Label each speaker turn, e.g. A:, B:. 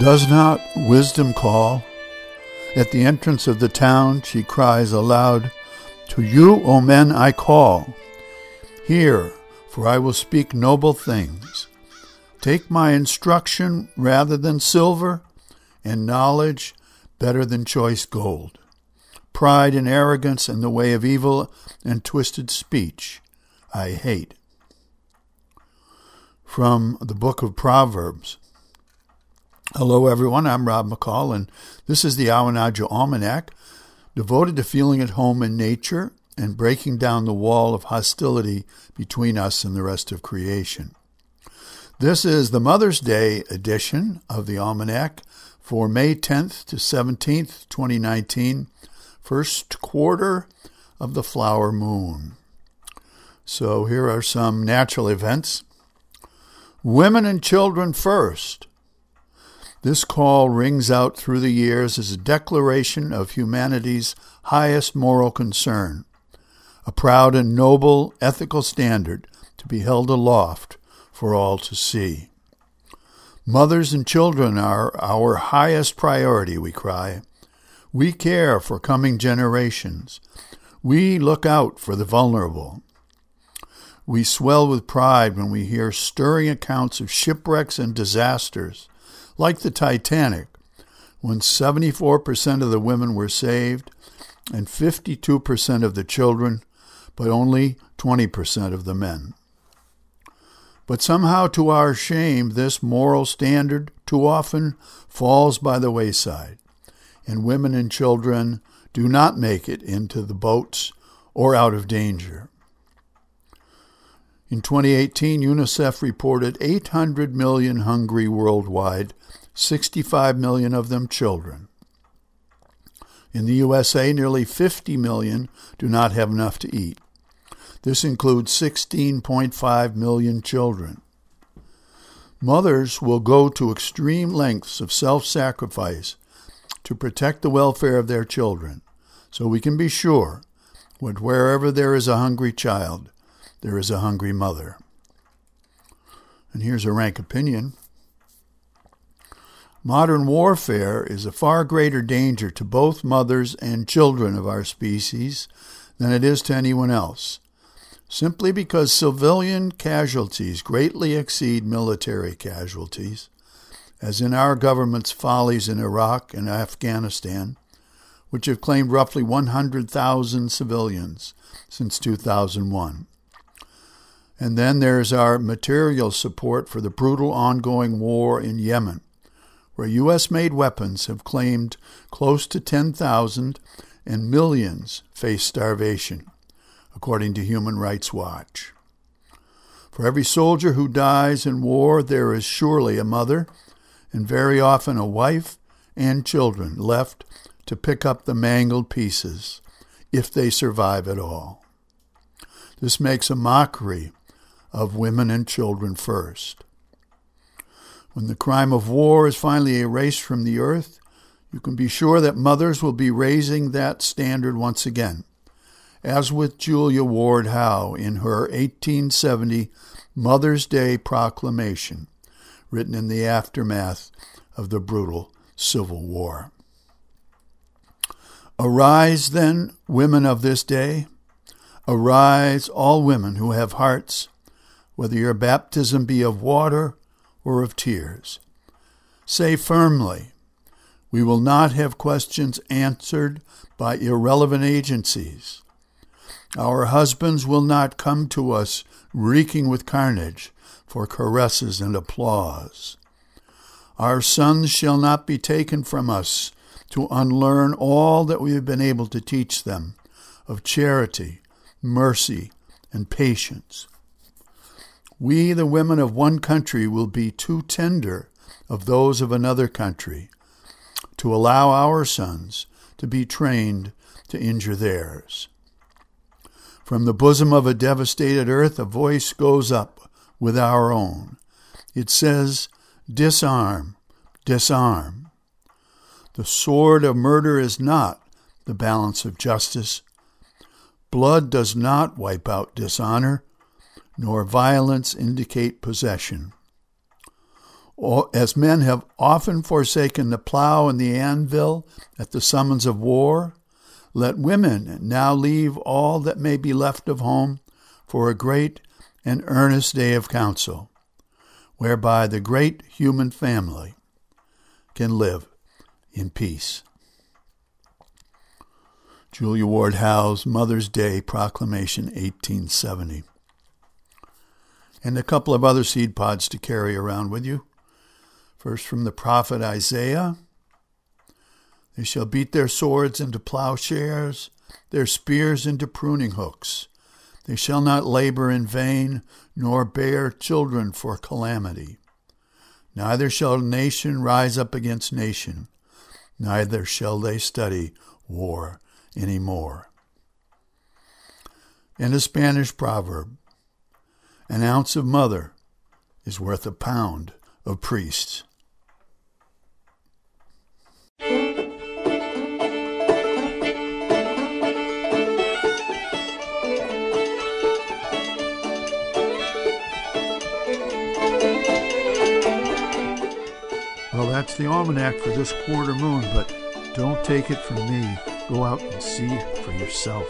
A: Does not wisdom call? At the entrance of the town she cries aloud, To you, O men, I call. Hear, for I will speak noble things. Take my instruction rather than silver, and knowledge better than choice gold. Pride and arrogance and the way of evil and twisted speech I hate. From the book of Proverbs. Hello, everyone. I'm Rob McCall, and this is the Awanadjo Almanac, devoted to feeling at home in nature and breaking down the wall of hostility between us and the rest of creation. This is the Mother's Day edition of the Almanac for May 10th to 17th, 2019, first quarter of the flower moon. So here are some natural events. Women and children first. This call rings out through the years as a declaration of humanity's highest moral concern, a proud and noble ethical standard to be held aloft for all to see. Mothers and children are our highest priority, we cry. We care for coming generations. We look out for the vulnerable. We swell with pride when we hear stirring accounts of shipwrecks and disasters like the Titanic, when 74% of the women were saved and 52% of the children, but only 20% of the men. But somehow, to our shame, this moral standard too often falls by the wayside, and women and children do not make it into the boats or out of danger. In 2018, UNICEF reported 800 million hungry worldwide, 65 million of them children. In the USA, nearly 50 million do not have enough to eat. This includes 16.5 million children. Mothers will go to extreme lengths of self sacrifice to protect the welfare of their children, so we can be sure that wherever there is a hungry child, there is a hungry mother. And here's a rank opinion. Modern warfare is a far greater danger to both mothers and children of our species than it is to anyone else, simply because civilian casualties greatly exceed military casualties, as in our government's follies in Iraq and Afghanistan, which have claimed roughly 100,000 civilians since 2001. And then there's our material support for the brutal ongoing war in Yemen, where U.S. made weapons have claimed close to 10,000 and millions face starvation, according to Human Rights Watch. For every soldier who dies in war, there is surely a mother, and very often a wife and children left to pick up the mangled pieces, if they survive at all. This makes a mockery of women and children first. When the crime of war is finally erased from the earth, you can be sure that mothers will be raising that standard once again, as with Julia Ward Howe in her 1870 Mother's Day proclamation, written in the aftermath of the brutal Civil War. Arise, then, women of this day. Arise, all women who have hearts whether your baptism be of water or of tears. Say firmly, we will not have questions answered by irrelevant agencies. Our husbands will not come to us reeking with carnage for caresses and applause. Our sons shall not be taken from us to unlearn all that we have been able to teach them of charity, mercy, and patience. We, the women of one country, will be too tender of those of another country to allow our sons to be trained to injure theirs. From the bosom of a devastated earth, a voice goes up with our own. It says, Disarm, disarm. The sword of murder is not the balance of justice. Blood does not wipe out dishonor nor violence indicate possession. as men have often forsaken the plow and the anvil at the summons of war, let women now leave all that may be left of home for a great and earnest day of council, whereby the great human family can live in peace. Julia Ward Howe's Mother's Day Proclamation, 1870. And a couple of other seed pods to carry around with you. First from the prophet Isaiah They shall beat their swords into plowshares, their spears into pruning hooks. They shall not labor in vain, nor bear children for calamity. Neither shall nation rise up against nation, neither shall they study war any more. And a Spanish proverb An ounce of mother is worth a pound of priests. Well, that's the almanac for this quarter moon, but don't take it from me. Go out and see for yourself.